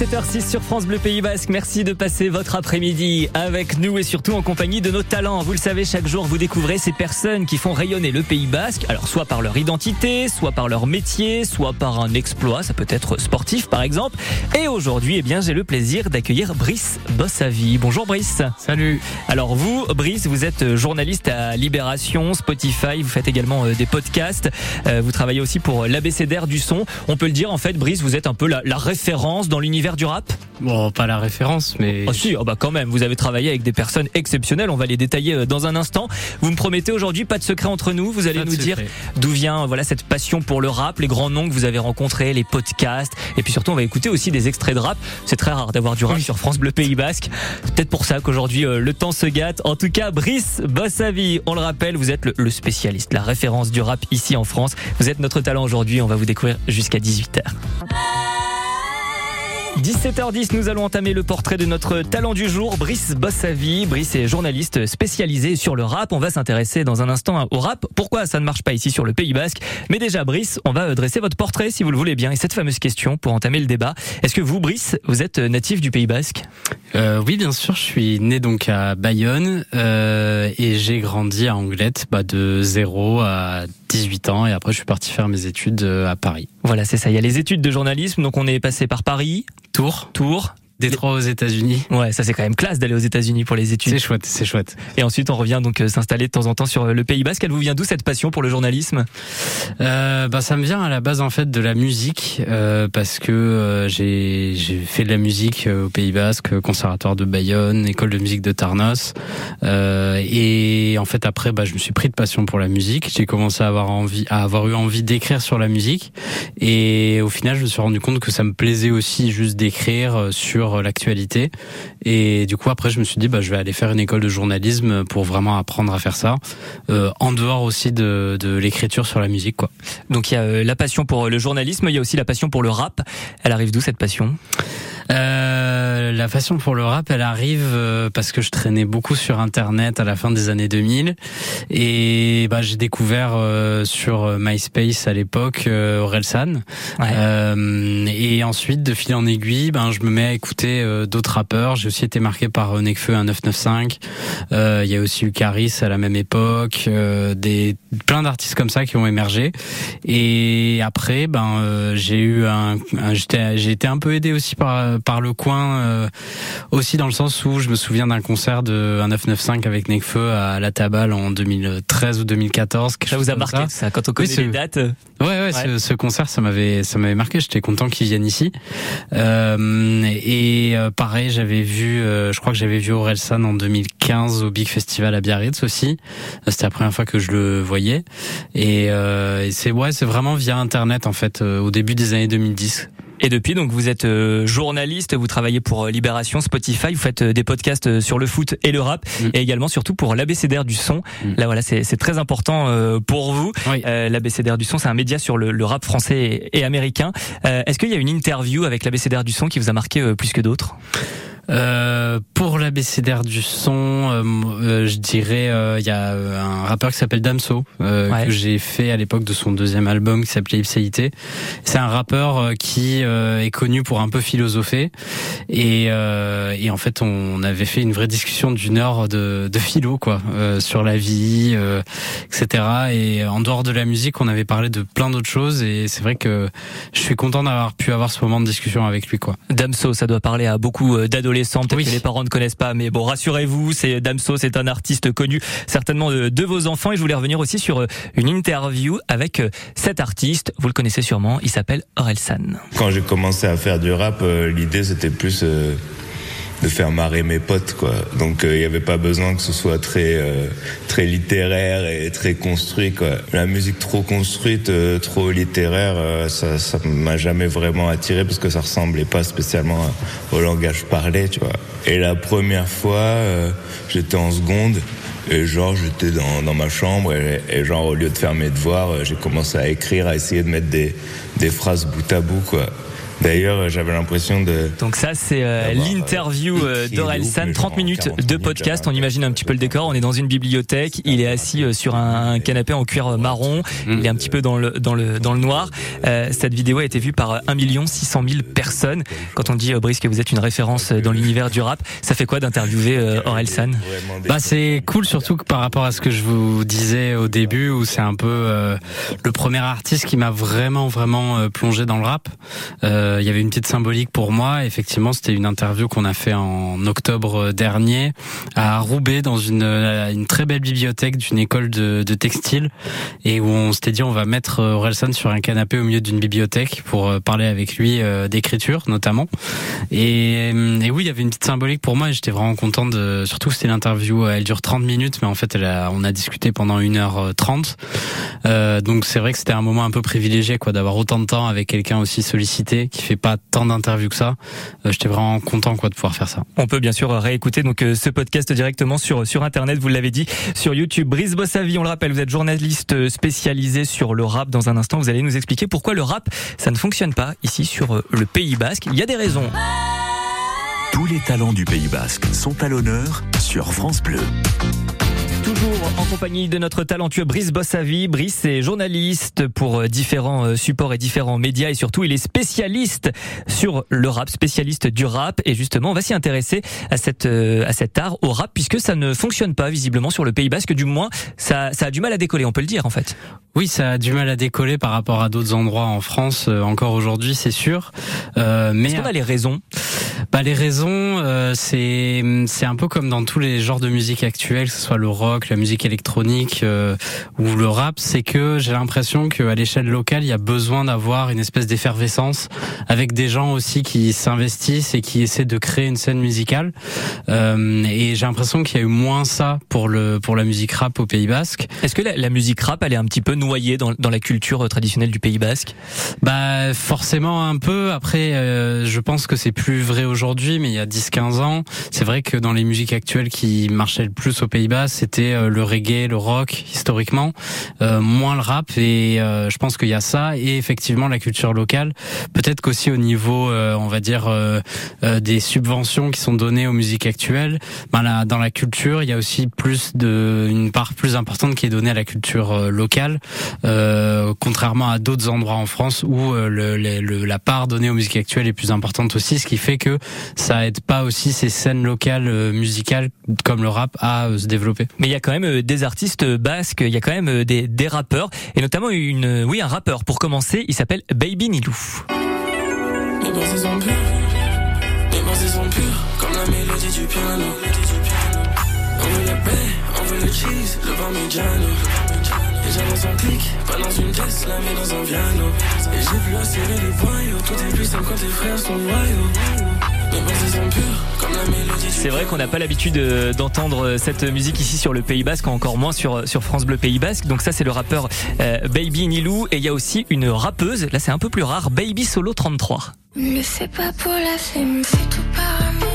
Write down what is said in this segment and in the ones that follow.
17h06 sur France Bleu Pays Basque. Merci de passer votre après-midi avec nous et surtout en compagnie de nos talents. Vous le savez, chaque jour vous découvrez ces personnes qui font rayonner le Pays Basque. Alors soit par leur identité, soit par leur métier, soit par un exploit. Ça peut être sportif par exemple. Et aujourd'hui, eh bien, j'ai le plaisir d'accueillir Brice Bossavi. Bonjour Brice. Salut. Alors vous, Brice, vous êtes journaliste à Libération, Spotify. Vous faites également euh, des podcasts. Euh, vous travaillez aussi pour l'ABCDR du son. On peut le dire en fait, Brice, vous êtes un peu la, la référence dans l'univers du rap Bon, pas la référence, mais. Ah si, oh bah quand même, vous avez travaillé avec des personnes exceptionnelles, on va les détailler euh, dans un instant. Vous me promettez aujourd'hui pas de secret entre nous, vous allez Pas nous dire d'où vient voilà cette passion pour le rap, les grands noms que vous avez rencontrés, les podcasts, et puis surtout on va écouter aussi des extraits de rap. C'est très rare d'avoir du rap sur France Bleu Pays Basque. Peut-être pour ça qu'aujourd'hui euh, le temps se gâte. En tout cas, Brice Bossavi, on le rappelle, vous êtes le, le spécialiste, la référence du rap ici en France. Vous êtes notre talent aujourd'hui, on va vous découvrir jusqu'à 18h. 17h10, nous allons entamer le portrait de notre talent du jour, Brice Bossavi. Brice est journaliste spécialisé sur le rap. On va s'intéresser dans un instant au rap. Pourquoi ça ne marche pas ici sur le Pays Basque? Mais déjà, Brice, on va dresser votre portrait si vous le voulez bien. Et cette fameuse question pour entamer le débat. Est-ce que vous, Brice, vous êtes natif du Pays Basque? Euh, oui, bien sûr, je suis né donc à Bayonne euh, et j'ai grandi à Anglette bah, de 0 à 18 ans et après je suis parti faire mes études euh, à Paris. Voilà, c'est ça. Il y a les études de journalisme. Donc on est passé par Paris, Tours, Tours. Détroit aux États-Unis. Ouais, ça c'est quand même classe d'aller aux États-Unis pour les études. C'est chouette, c'est chouette. Et ensuite, on revient donc euh, s'installer de temps en temps sur euh, le Pays Basque. Elle vous vient d'où cette passion pour le journalisme? Euh, bah, ça me vient à la base en fait de la musique euh, parce que euh, j'ai j'ai fait de la musique euh, au Pays Basque, conservatoire de Bayonne, école de musique de Tarnos, euh, et en fait après bah, je me suis pris de passion pour la musique. J'ai commencé à avoir envie, à avoir eu envie d'écrire sur la musique, et au final je me suis rendu compte que ça me plaisait aussi juste d'écrire euh, sur l'actualité. Et du coup après je me suis dit bah je vais aller faire une école de journalisme pour vraiment apprendre à faire ça, euh, en dehors aussi de, de l'écriture sur la musique quoi. Donc il y a euh, la passion pour le journalisme, il y a aussi la passion pour le rap. Elle arrive d'où cette passion? Euh, la passion pour le rap, elle arrive euh, parce que je traînais beaucoup sur Internet à la fin des années 2000 et bah j'ai découvert euh, sur MySpace à l'époque euh, Orelsan Ouais. Euh, et ensuite de fil en aiguille, ben je me mets à écouter euh, d'autres rappeurs. J'ai aussi été marqué par euh, Nekfeu 995. Euh, Il y a aussi eu Caris à la même époque, euh, des plein d'artistes comme ça qui ont émergé. Et après, ben euh, j'ai eu un, un- j'étais j'ai été un peu aidé aussi par par le coin, euh, aussi dans le sens où je me souviens d'un concert de 995 avec Nekfeu à la Tabale en 2013 ou 2014. quelque Ça vous a marqué ça quand on connaît c'est- les dates Ouais, ouais, Ce, ce concert, ça m'avait, ça m'avait marqué. J'étais content qu'ils viennent ici. Euh, et euh, pareil, j'avais vu, euh, je crois que j'avais vu Orelsan en 2015 au Big Festival à Biarritz aussi. C'était la première fois que je le voyais. Et, euh, et c'est ouais, c'est vraiment via Internet en fait, euh, au début des années 2010. Et depuis, donc, vous êtes euh, journaliste, vous travaillez pour euh, Libération, Spotify, vous faites euh, des podcasts sur le foot et le rap, Mm. et également surtout pour l'ABCDR du son. Mm. Là, voilà, c'est très important pour vous. Oui. Euh, L'ABCDR du son, c'est un média sur le, le rap français et, américain. Euh, Est-ce qu'il y a une interview avec l'ABCDR du son qui vous a marqué plus que d'autres? Euh, pour l'ABCDR du son, euh, euh, je dirais euh, il y a euh, un rappeur qui s'appelle Damso euh, Ouais. que j'ai fait à l'époque de son deuxième album qui s'appelait Ipséité. C'est un rappeur qui est connu pour un peu philosopher et, euh, et en fait on avait fait une vraie discussion d'une heure de, de philo quoi euh, sur la vie, euh, etc. Et en dehors de la musique, on avait parlé de plein d'autres choses et c'est vrai que je suis content d'avoir pu avoir ce moment de discussion avec lui quoi. Damso, ça doit parler à beaucoup euh, d'adolescents, peut-être Oui. que les parents ne connaissent pas, mais bon, rassurez-vous, c'est Damso, c'est un artiste connu certainement de, de vos enfants. Et je voulais revenir aussi sur euh, une interview avec euh, cet artiste, vous le connaissez sûrement, il s'appelle Orelsan. Quand j'ai commencé à faire du rap, euh, l'idée c'était plus euh, de faire marrer mes potes, quoi. Donc il n'y avait pas besoin que ce soit très euh, très littéraire et très construit, quoi. La musique trop construite, euh, trop littéraire, euh, ça ça m'a jamais vraiment attiré parce que ça ressemblait pas spécialement à- au langage parlé, tu vois. Et la première fois, euh, j'étais en seconde. Et genre, j'étais dans, dans ma chambre et, et genre, au lieu de faire mes devoirs, euh, j'ai commencé à écrire, à essayer de mettre des, des phrases bout à bout, quoi. D'ailleurs, j'avais l'impression de. Donc ça, c'est euh, l'interview euh, d'Orelsan, 30 minutes de podcast. On imagine un petit peu le décor. On est dans une bibliothèque. Il est assis euh, sur un canapé en cuir marron. Il est un petit peu dans le dans le dans le noir. cette vidéo a été vue par 1 600 000 personnes. Quand on dit Brice que vous êtes une référence dans l'univers du rap, ça fait quoi d'interviewer Orelsan Bah c'est cool surtout que par rapport à ce que je vous disais au début, où c'est un peu le premier artiste qui m'a vraiment vraiment plongé dans le rap. Euh, il y avait une petite symbolique pour moi. Effectivement, c'était une interview qu'on a fait en octobre dernier à Roubaix dans une, euh, une très belle bibliothèque d'une école de, de, textile et où on s'était dit on va mettre euh, Orelsan sur un canapé au milieu d'une bibliothèque pour parler avec lui d'écriture notamment. Et, et, oui, il y avait une petite symbolique pour moi et j'étais vraiment content de. Surtout c'était l'interview, elle dure 30 minutes, mais en fait elle a, on a discuté pendant 1h30. Euh, donc c'est vrai que c'était un moment un peu privilégié quoi d'avoir autant de temps avec quelqu'un aussi sollicité qui fait pas tant d'interviews que ça. Euh, J'étais vraiment content quoi de pouvoir faire ça. On peut bien sûr réécouter donc euh, ce podcast directement sur sur internet, vous l'avez dit, sur YouTube. Brice Bossavi, on le rappelle, vous êtes journaliste spécialisé sur le rap. Dans un instant, vous allez nous expliquer pourquoi le rap ça ne fonctionne pas ici sur euh, le Pays Basque. Il y a des raisons. Tous les talents du Pays Basque sont à l'honneur sur France Bleu toujours en compagnie de notre talentueux Brice Bossavi. Brice est journaliste pour euh, différents euh, supports et différents médias et surtout il est spécialiste sur le rap, spécialiste du rap et justement on va s'y intéresser à cette euh, à cet art au rap puisque ça ne fonctionne pas visiblement sur le Pays Basque du moins ça ça a du mal à décoller on peut le dire en fait. Oui, ça a du mal à décoller par rapport à d'autres endroits en France encore aujourd'hui, c'est sûr. Euh, mais est-ce qu'on a les raisons? Bah les raisons, euh, c'est c'est un peu comme dans tous les genres de musique actuelle, que ce soit le rock, la musique électronique euh, ou le rap, c'est que j'ai l'impression qu'à l'échelle locale, il y a besoin d'avoir une espèce d'effervescence avec des gens aussi qui s'investissent et qui essaient de créer une scène musicale. Euh, et j'ai l'impression qu'il y a eu moins ça pour le pour la musique rap au Pays Basque. Est-ce que la, la, musique rap, elle est un petit peu noyée dans, dans la culture traditionnelle du Pays Basque? Bah forcément un peu. Après, euh, je pense que c'est plus vrai aujourd'hui, mais il y a 10-15 ans, c'est vrai que dans les musiques actuelles qui marchaient le plus au Pays Basque, c'était euh, le reggae, le rock historiquement, euh, moins le rap et euh, je pense qu'il y a ça et effectivement la culture locale. Peut-être qu'aussi au niveau, on va dire, des subventions qui sont données aux musiques actuelles, ben là, dans la culture, il y a aussi plus de une part plus importante qui est donnée à la culture locale, contrairement à d'autres endroits en France où le, le, la part donnée aux musiques actuelles est plus importante aussi, ce qui fait que ça aide pas aussi ces scènes locales musicales comme le rap à se développer. Mais il y a quand même euh, des artistes basques, il y a quand même euh, des, des rappeurs, et notamment une, oui, un rappeur. Pour commencer, il s'appelle Baby Nilou. Les bases sont pures, les bases sont pures, comme la mélodie du piano. On veut la paix, on veut le cheese, le parmigiano. Gens dans un clic, pas dans une Tesla, mais dans un piano. Et j'ai vu serrer les voyous, tout est plus simple quand tes frères sont loyaux. C'est vrai qu'on n'a pas l'habitude euh, d'entendre cette musique ici sur le Pays Basque, encore moins sur, sur France Bleu Pays Basque. Donc ça c'est le rappeur euh, Baby Nilou et il y a aussi une rappeuse, là c'est un peu plus rare, Baby Solo 33. Le fais pas pour la fais tout par amour.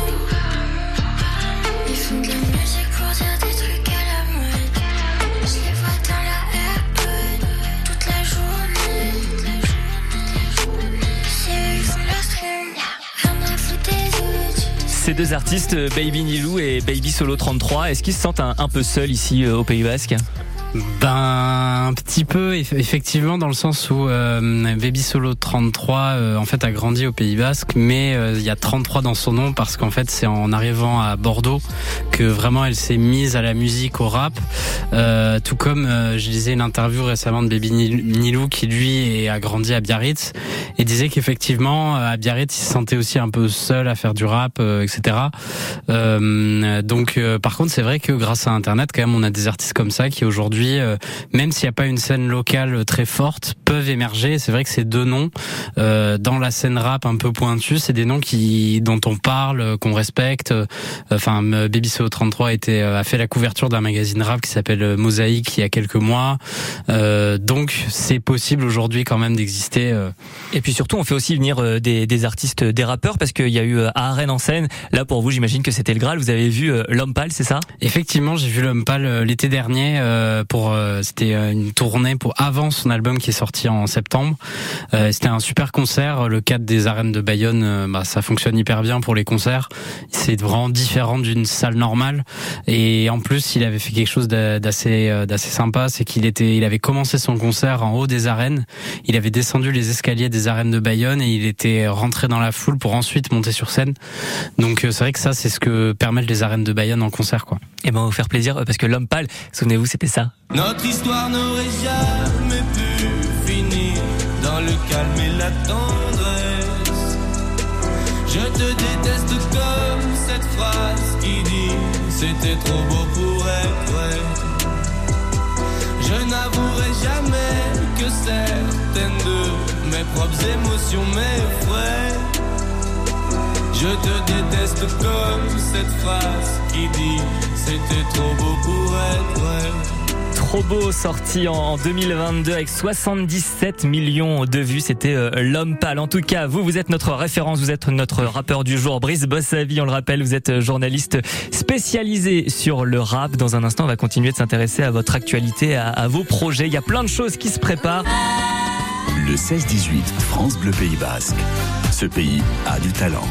Ces deux artistes, Baby Nilou et Baby Solo 33, est-ce qu'ils se sentent un, peu seuls ici euh, au Pays Basque? Ben un petit peu effectivement dans le sens où euh, Baby Solo 33 euh, en fait a grandi au Pays Basque mais euh, il y a 33 dans son nom parce qu'en fait c'est en arrivant à Bordeaux que vraiment elle s'est mise à la musique au rap. Tout comme je lisais une interview récemment de Baby Nilou qui lui a grandi à Biarritz et disait qu'effectivement à Biarritz il se sentait aussi un peu seul à faire du rap etc donc par contre c'est vrai que grâce à internet quand même on a des artistes comme ça qui aujourd'hui euh, même s'il n'y a pas une scène locale très forte, peuvent émerger. C'est vrai que ces deux noms euh, dans la scène rap un peu pointue, c'est des noms qui dont on parle, euh, qu'on respecte. Enfin, Baby So 33 a, été, a fait la couverture d'un magazine rap qui s'appelle Mosaïque il y a quelques mois. donc, c'est possible aujourd'hui quand même d'exister. Et puis surtout, on fait aussi venir des, des artistes, des rappeurs, parce qu'il y a eu à Arène en scène. Là, pour vous, j'imagine que c'était le Graal. Vous avez vu L'Homme Pâle, c'est ça? Effectivement, j'ai vu L'Homme Pâle l'été dernier pour euh, c'était une tournée pour avant son album qui est sorti en septembre. c'était un super concert. Le cadre des arènes de Bayonne, bah, ça fonctionne hyper bien pour les concerts. C'est vraiment différent d'une salle normale. Et en plus, il avait fait quelque chose d'assez d'assez sympa, c'est qu'il était, il avait commencé son concert en haut des arènes. Il avait descendu les escaliers des arènes de Bayonne et il était rentré dans la foule pour ensuite monter sur scène. Donc c'est vrai que ça, c'est ce que permettent les arènes de Bayonne en concert, quoi. Et ben, vous faire plaisir parce que l'homme pâle, souvenez-vous, c'était ça. Notre histoire n'aurait jamais pu finir dans le calme et la tendresse. Je te déteste comme cette phrase qui dit c'était trop beau pour être vrai. Je n'avouerai jamais que certaines de mes propres émotions m'effraient. Je te déteste comme cette phrase qui dit c'était trop beau pour être vrai. Beau, sorti en 2022 avec 77 millions de vues. C'était euh, l'homme pâle. En tout cas, vous, vous êtes notre référence, vous êtes notre rappeur du jour. Brice Bossavi, on le rappelle, vous êtes journaliste spécialisé sur le rap. Dans un instant, on va continuer de s'intéresser à votre actualité, à, à vos projets. Il y a plein de choses qui se préparent. Le 16-18, France Bleu Pays Basque. Ce pays a du talent.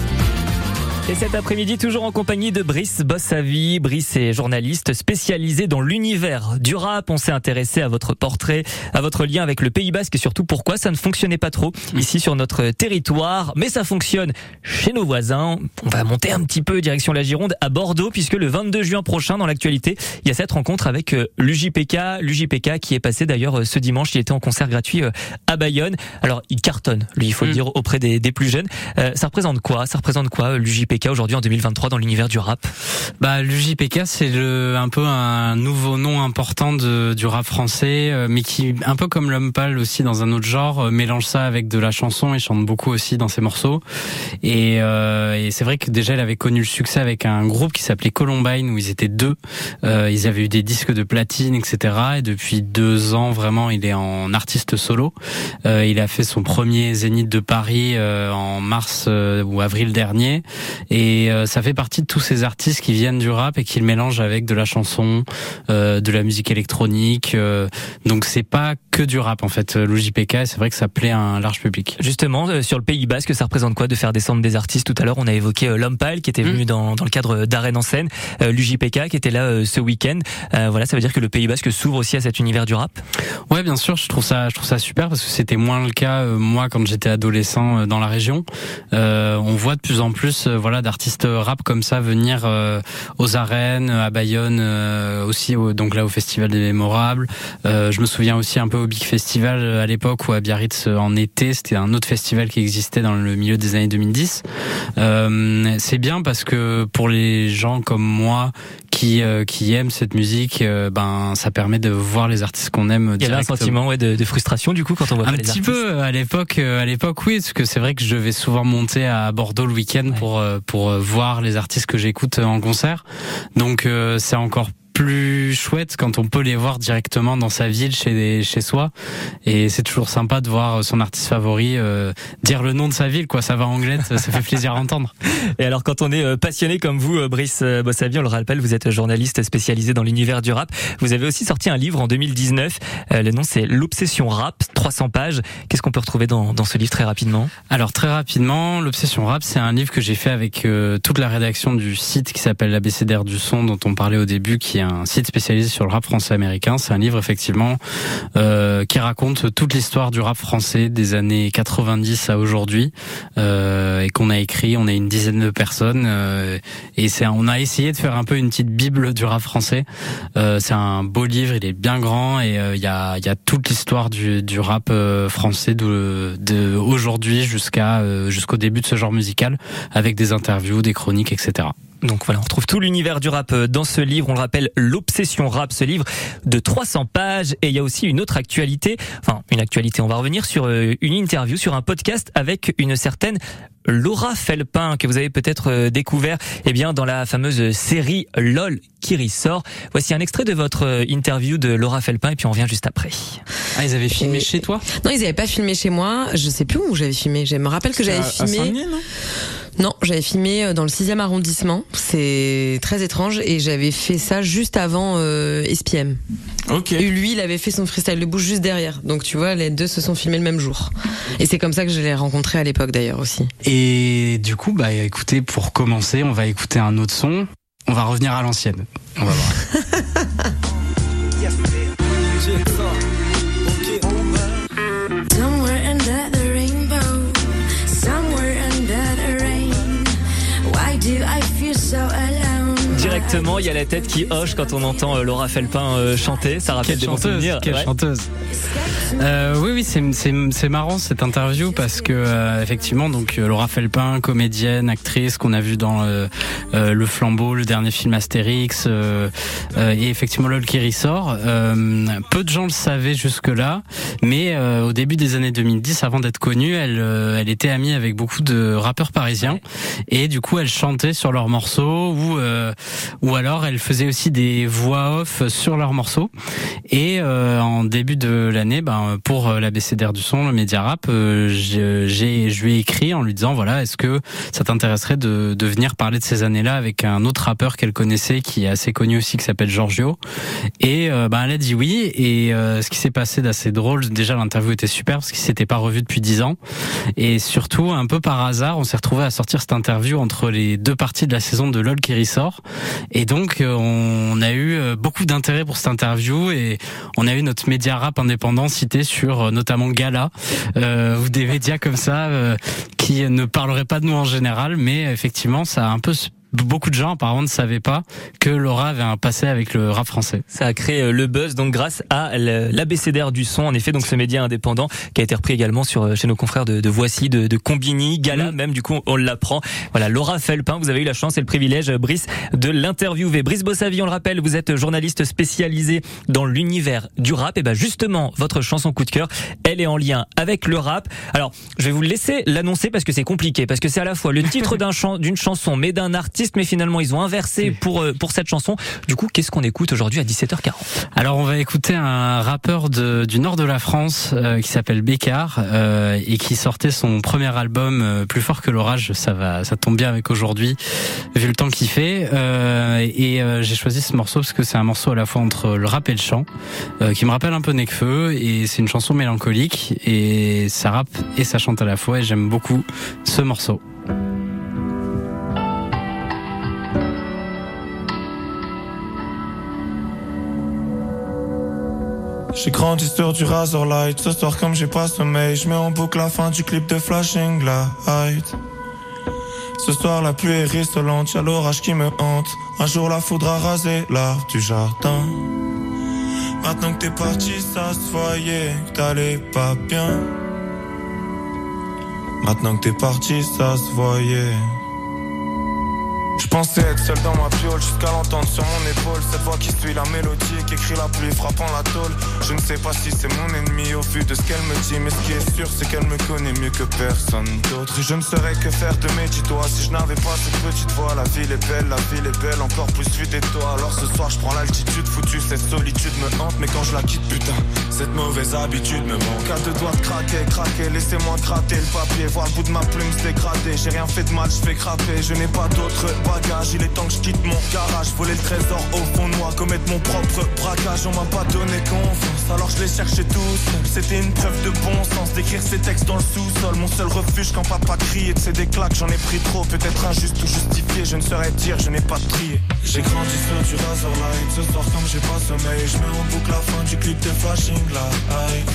Et cet après-midi, toujours en compagnie de Brice Bossavi. Brice est journaliste spécialisé dans l'univers du rap. On s'est intéressé à votre portrait, à votre lien avec le Pays Basque et surtout pourquoi ça ne fonctionnait pas trop ici sur notre territoire. Mais ça fonctionne chez nos voisins. On va monter un petit peu direction la Gironde à Bordeaux puisque le 22 juin prochain, dans l'actualité, il y a cette rencontre avec euh, l'UJPK. L'UJPK qui est passé d'ailleurs euh, ce dimanche. Il était en concert gratuit euh, à Bayonne. Alors, il cartonne, lui, il faut le mm. dire, auprès des, des plus jeunes. ça représente quoi? Ça représente quoi, l'UJPK aujourd'hui en 2023 dans l'univers du rap Bah l'UJPK c'est un peu un nouveau nom important de, du rap français, euh, mais qui un peu comme l'homme pâle aussi dans un autre genre euh, mélange ça avec de la chanson et chante beaucoup aussi dans ses morceaux. Et, euh, et c'est vrai que déjà il avait connu le succès avec un groupe qui s'appelait Columbine où ils étaient deux. Euh, ils avaient eu des disques de platine etc. Et depuis deux ans vraiment il est en artiste solo. Euh, il a fait son premier Zénith de Paris en mars ou avril dernier et euh, ça fait partie de tous ces artistes qui viennent du rap et qui le mélangent avec de la chanson, euh, de la musique électronique. Euh, donc c'est pas que du rap en fait, l'OJPK. C'est vrai que ça plaît à un large public. Justement, sur le Pays Basque, ça représente quoi de faire descendre des artistes? Tout à l'heure, on a évoqué L'Homme qui était venu mmh. dans, dans le cadre d'Arène en scène, l'UJPK qui était là ce week-end. voilà, ça veut dire que le Pays Basque s'ouvre aussi à cet univers du rap? Ouais, bien sûr. Je trouve ça, je trouve ça super parce que c'était moins le cas moi quand j'étais adolescent dans la région. on voit de plus en plus, voilà d'artistes rap comme ça venir euh, aux arènes, à Bayonne euh, aussi, donc là au Festival des Mémorables. Euh, je me souviens aussi un peu au Big Festival à l'époque ou à Biarritz en été. C'était un autre festival qui existait dans le milieu des années 2010. c'est bien parce que pour les gens comme moi qui qui aiment cette musique, ben ça permet de voir les artistes qu'on aime. Il y a un sentiment ouais, de, de, frustration du coup quand on voit un les petit peu à l'époque. À l'époque, oui, parce que c'est vrai que je vais souvent monter à Bordeaux le week-end pour pour euh, voir les artistes que j'écoute en concert. Donc euh, c'est encore plus chouette quand on peut les voir directement dans sa ville, chez chez soi. Et c'est toujours sympa de voir son artiste favori euh, dire le nom de sa ville, quoi. Ça va anglais, ça, fait plaisir à entendre. Et alors, quand on est euh, passionné comme vous, euh, Brice Bossavi, on le rappelle, vous êtes journaliste spécialisé dans l'univers du rap. Vous avez aussi sorti un livre en 2019. Le nom, c'est L'obsession rap, 300 pages. Qu'est-ce qu'on peut retrouver dans, dans ce livre très rapidement? Alors très rapidement, l'obsession rap, c'est un livre que j'ai fait avec toute la rédaction du site qui s'appelle l'ABCDR du son, dont on parlait au début, qui est un site spécialisé sur le rap français américain. C'est un livre effectivement euh, qui raconte toute l'histoire du rap français des années 90 à aujourd'hui euh, et qu'on a écrit. On est une dizaine de personnes euh, et c'est on a essayé de faire un peu une petite bible du rap français. Euh, c'est un beau livre, il est bien grand et euh, il y a il y a toute l'histoire du, du rap euh, français de, aujourd'hui jusqu'au début de ce genre musical avec des interviews, des chroniques, etc. Donc voilà, on retrouve tout l'univers du rap euh, dans ce livre. On le rappelle, l'obsession rap, ce livre de 300 pages. Et il y a aussi une autre actualité, enfin une actualité. On va revenir sur euh, une interview, sur un podcast avec une certaine Laura Felpin que vous avez peut-être euh, découvert eh bien dans la fameuse série LOL qui ressort. Voici un extrait de votre interview de Laura Felpin et puis on revient juste après. Ah, ils avaient filmé chez toi? Non, ils n'avaient pas filmé chez moi. Je sais plus où j'avais filmé. Je me rappelle que j'avais filmé. Non, j'avais filmé euh, dans le 6e arrondissement. C'est très étrange et j'avais fait ça juste avant euh, SPM. Ok. Et lui, il avait fait son freestyle de bouche juste derrière. Donc tu vois, les deux se sont filmés le même jour. Et c'est comme ça que je l'ai rencontré à l'époque d'ailleurs aussi. Et du coup, bah écoutez, pour commencer, on va écouter un autre son. On va revenir à l'ancienne. On va voir. alone? Directement, il y a la tête qui hoche quand on entend euh, Laura Felpin euh, chanter. Ça rappelle Quelle des chanteuse, quelle Ouais. chanteuse. Euh, oui, oui, c'est marrant cette interview parce que euh, effectivement, donc euh, Laura Felpin, comédienne, actrice qu'on a vu dans euh, Le Flambeau, le dernier film Astérix, euh, euh, et effectivement LOL qui ressort. Euh, peu de gens le savaient jusque là, mais euh, au début des années 2010, avant d'être connue, elle elle était amie avec beaucoup de rappeurs parisiens et du coup elle chantait sur leurs morceaux ou euh, ou alors elle faisait aussi des voix off sur leurs morceaux. Et euh, en début de l'année, ben, pour euh, l'ABCDR du son, le média rap, euh, j'ai, je lui ai écrit en lui disant voilà, est-ce que ça t'intéresserait de, de venir parler de ces années-là avec un autre rappeur qu'elle connaissait, qui est assez connu aussi, qui s'appelle Giorgio. Et euh, ben, elle a dit oui. Et euh, ce qui s'est passé d'assez drôle, déjà l'interview était super parce qu'il s'était pas revu depuis dix ans. Et surtout, un peu par hasard, on s'est retrouvé à sortir cette interview entre les deux parties de la saison de LOL qui ressort. Et donc, euh, on a eu euh, beaucoup d'intérêt pour cette interview et on a eu notre média rap indépendant cité sur euh, notamment Gala euh, ou des médias comme ça euh, qui ne parleraient pas de nous en général, mais effectivement, ça a un peu beaucoup de gens apparemment ne savaient pas que Laura avait un passé avec le rap français. Ça a créé euh, le buzz donc grâce à l- l'ABCDR du son en effet donc ce média indépendant qui a été repris également sur euh, chez nos confrères de, de Voici de, de Combini Gala même du coup on l'apprend. Voilà Laura Felpin vous avez eu la chance et le privilège euh, Brice de l'interviewer. Brice Bossavi on le rappelle vous êtes journaliste spécialisé dans l'univers du rap. Et ben justement votre chanson coup de cœur elle est en lien avec le rap. Alors je vais vous laisser l'annoncer parce que c'est compliqué parce que c'est à la fois le titre d'un chan- d'une chanson mais d'un artiste mais finalement ils ont inversé pour euh, pour cette chanson du coup qu'est-ce qu'on écoute aujourd'hui à 17h40 Alors on va écouter un rappeur de, du nord de la France euh, qui s'appelle Bécard euh, et qui sortait son premier album euh, Plus fort que l'orage. Ça va, ça tombe bien avec aujourd'hui vu le temps qu'il fait. Euh, et euh, j'ai choisi ce morceau parce que c'est un morceau à la fois entre le rap et le chant euh, qui me rappelle un peu Necfeu et c'est une chanson mélancolique et ça rappe et ça chante à la fois et j'aime beaucoup ce morceau. J'ai grandi sur du Razorlight. Ce soir, comme j'ai pas sommeil, je mets en boucle la fin du clip de Flashing Light. Ce soir, la pluie est rissolante, y'a l'orage qui me hante. Un jour, la foudre a rasé l'arbre du jardin. Maintenant que t'es parti, ça se voyait que t'allais pas bien. Maintenant que t'es parti, ça se voyait. Je pensais être seul dans ma piole jusqu'à l'entendre sur mon épaule. Cette voix qui suit la mélodie qui écrit la pluie frappant la tôle. Je ne sais pas si c'est mon ennemi au vu de ce qu'elle me dit. Mais ce qui est sûr c'est qu'elle me connaît mieux que personne d'autre. Je ne saurais que faire de mes dix doigts Si je n'avais pas cette petite voix. La ville est belle, la ville est belle Encore plus vue des toits. Alors ce soir je prends l'altitude foutue Cette solitude me hante. Mais quand je la quitte putain Cette mauvaise habitude me manque. À deux doigts craquer, craquer Laissez-moi gratter le papier Voir le bout de ma plume se J'ai rien fait de mal, je fais craper Je n'ai pas d'autre bagage Il est temps que je quitte mon garage. Voler le trésor au fond de moi Commettre mon propre braquage. On m'a pas donné confiance Alors je l'ai cherché tout seul C'était une preuve de bon sens D'écrire ces textes dans le sous-sol. Mon seul refuge quand papa crie Et de ces déclaques j'en ai pris trop. Peut-être injuste ou justifié Je ne saurais dire, je n'ai pas trié. J'ai grandi sur du Razorlight Ce soir comme j'ai pas sommeil Je mets en boucle la fin du clip de Flashing Light.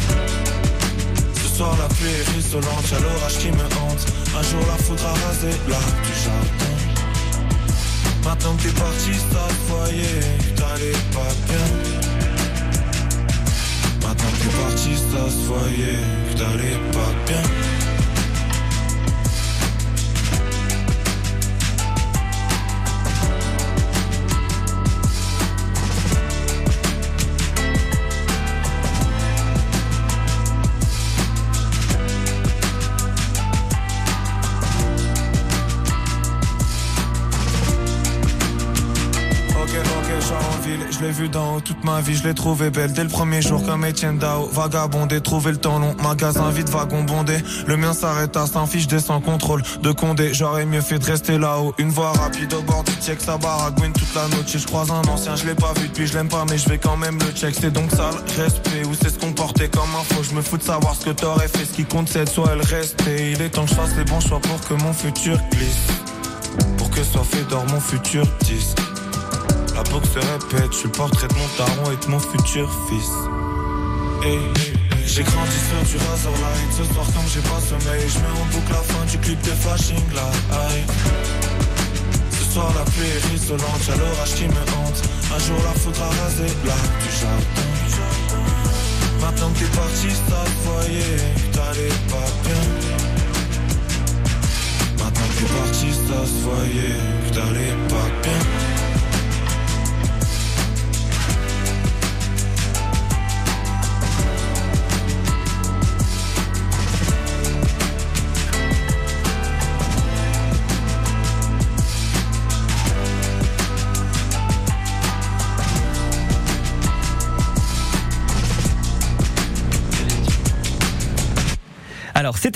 Ce soir la pluie est rissolante, y'a l'orage qui me hante. Un jour la foudre a rasé l'arbre du Maintenant que t'es parti, ça se voyait que t'allais pas bien. Maintenant que t'es parti, ça se voyait que t'allais pas bien ma vie, je l'ai trouvé belle dès le premier jour comme Etienne Dao. Vagabondé, trouver le temps long, magasin vide, wagon bondé. Le mien s'arrête à Saint-Fiche, descend contrôle de Condé. J'aurais mieux fait de rester là-haut. Une voie rapide au bord du check, ça baragouine toute la noche. Je croise un ancien, je l'ai pas vu depuis, je l'aime pas, mais je vais quand même le check. C'est donc ça le respect, ou c'est ce qu'on portait comme info. Je me fous de savoir ce que t'aurais fait, ce qui compte c'est soit elle rester. Il est temps que je fasse les bons choix pour que mon futur glisse. Pour que soit fait dans mon futur disque. La boucle se répète, je suis le portrait de mon daron et de mon futur fils. J'ai grandi sur du Razorlight Ce soir quand j'ai pas sommeil Je mets en boucle la fin du clip de Flashing Light. Ce soir la pluie est isolante Y'a l'orage qui me hante. Un jour la foudre a rasé l'arc du jardin Maintenant que t'es parti ça voyait t'allais pas bien. Maintenant que t'es parti ça se voyait t'allais pas bien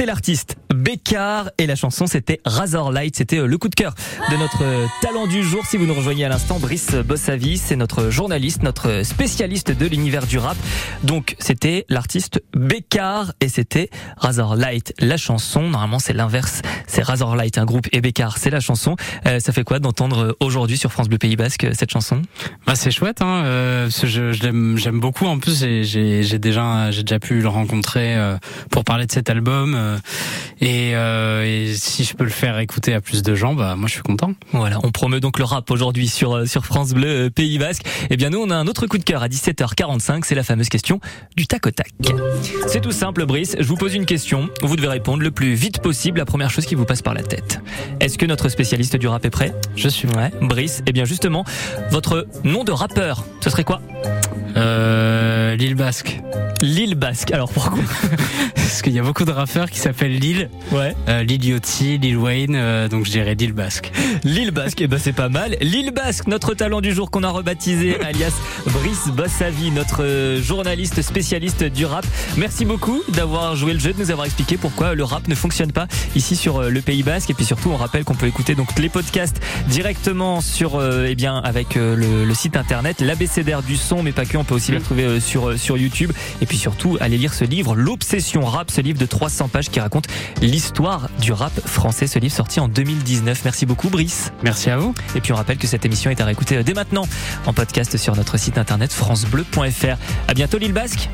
l'artiste Bécard et la chanson c'était Razor Light. C'était euh, le coup de cœur de notre euh, talent du jour. Si vous nous rejoignez à l'instant, Brice Bossavi, c'est notre journaliste, notre spécialiste de l'univers du rap. Donc, c'était l'artiste Bécard et c'était Razor Light, la chanson. Normalement, c'est l'inverse. C'est Razor Light, un groupe, et Bécard, c'est la chanson. Euh, ça fait quoi d'entendre aujourd'hui sur France Bleu Pays Basque cette chanson? Bah c'est chouette, hein. euh, je, je j'aime beaucoup. En plus, j'ai- déjà, j'ai déjà pu le rencontrer euh, pour parler de cet album. euh, et, euh, et si je peux le faire écouter à plus de gens, bah moi je suis content. Voilà, on promeut donc le rap aujourd'hui sur euh, sur France Bleu euh, Pays Basque. Eh bien nous on a un autre coup de cœur à 17h45, c'est la fameuse question du tac au tac. C'est tout simple Brice, je vous pose une question, vous devez répondre le plus vite possible la première chose qui vous passe par la tête. Est-ce que notre spécialiste du rap est prêt? Je suis Ouais, Brice, eh bien justement, votre nom de rappeur, ce serait quoi? Euh, Lille Basque. Lille Basque. Alors pourquoi Parce qu'il y a beaucoup de rappeurs qui s'appellent Lille. Ouais. Euh, Lil Yachty, Lil Wayne, euh, donc je dirais Lille Basque. Lille Basque, eh ben c'est pas mal. Lille Basque, notre talent du jour qu'on a rebaptisé alias Brice Bossavi, notre euh, journaliste spécialiste du rap. Merci beaucoup d'avoir joué le jeu, de nous avoir expliqué pourquoi le rap ne fonctionne pas ici sur le Pays Basque. Et puis surtout, on rappelle qu'on peut écouter donc les podcasts directement sur, euh, eh bien, avec le, le site internet, l'abécédaire du son, mais pas que. On peut aussi les retrouver euh, sur euh, sur YouTube. Et puis surtout, allez lire ce livre, l'obsession rap, ce livre de 300 pages qui raconte l'histoire du rap français. Ce livre sorti en 2019. Merci beaucoup, Brice. Merci à vous. Et puis on rappelle que cette émission est à réécouter dès maintenant en podcast sur notre site internet francebleu.fr. À bientôt Lille Basque.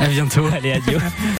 À bientôt. Allez, adieu.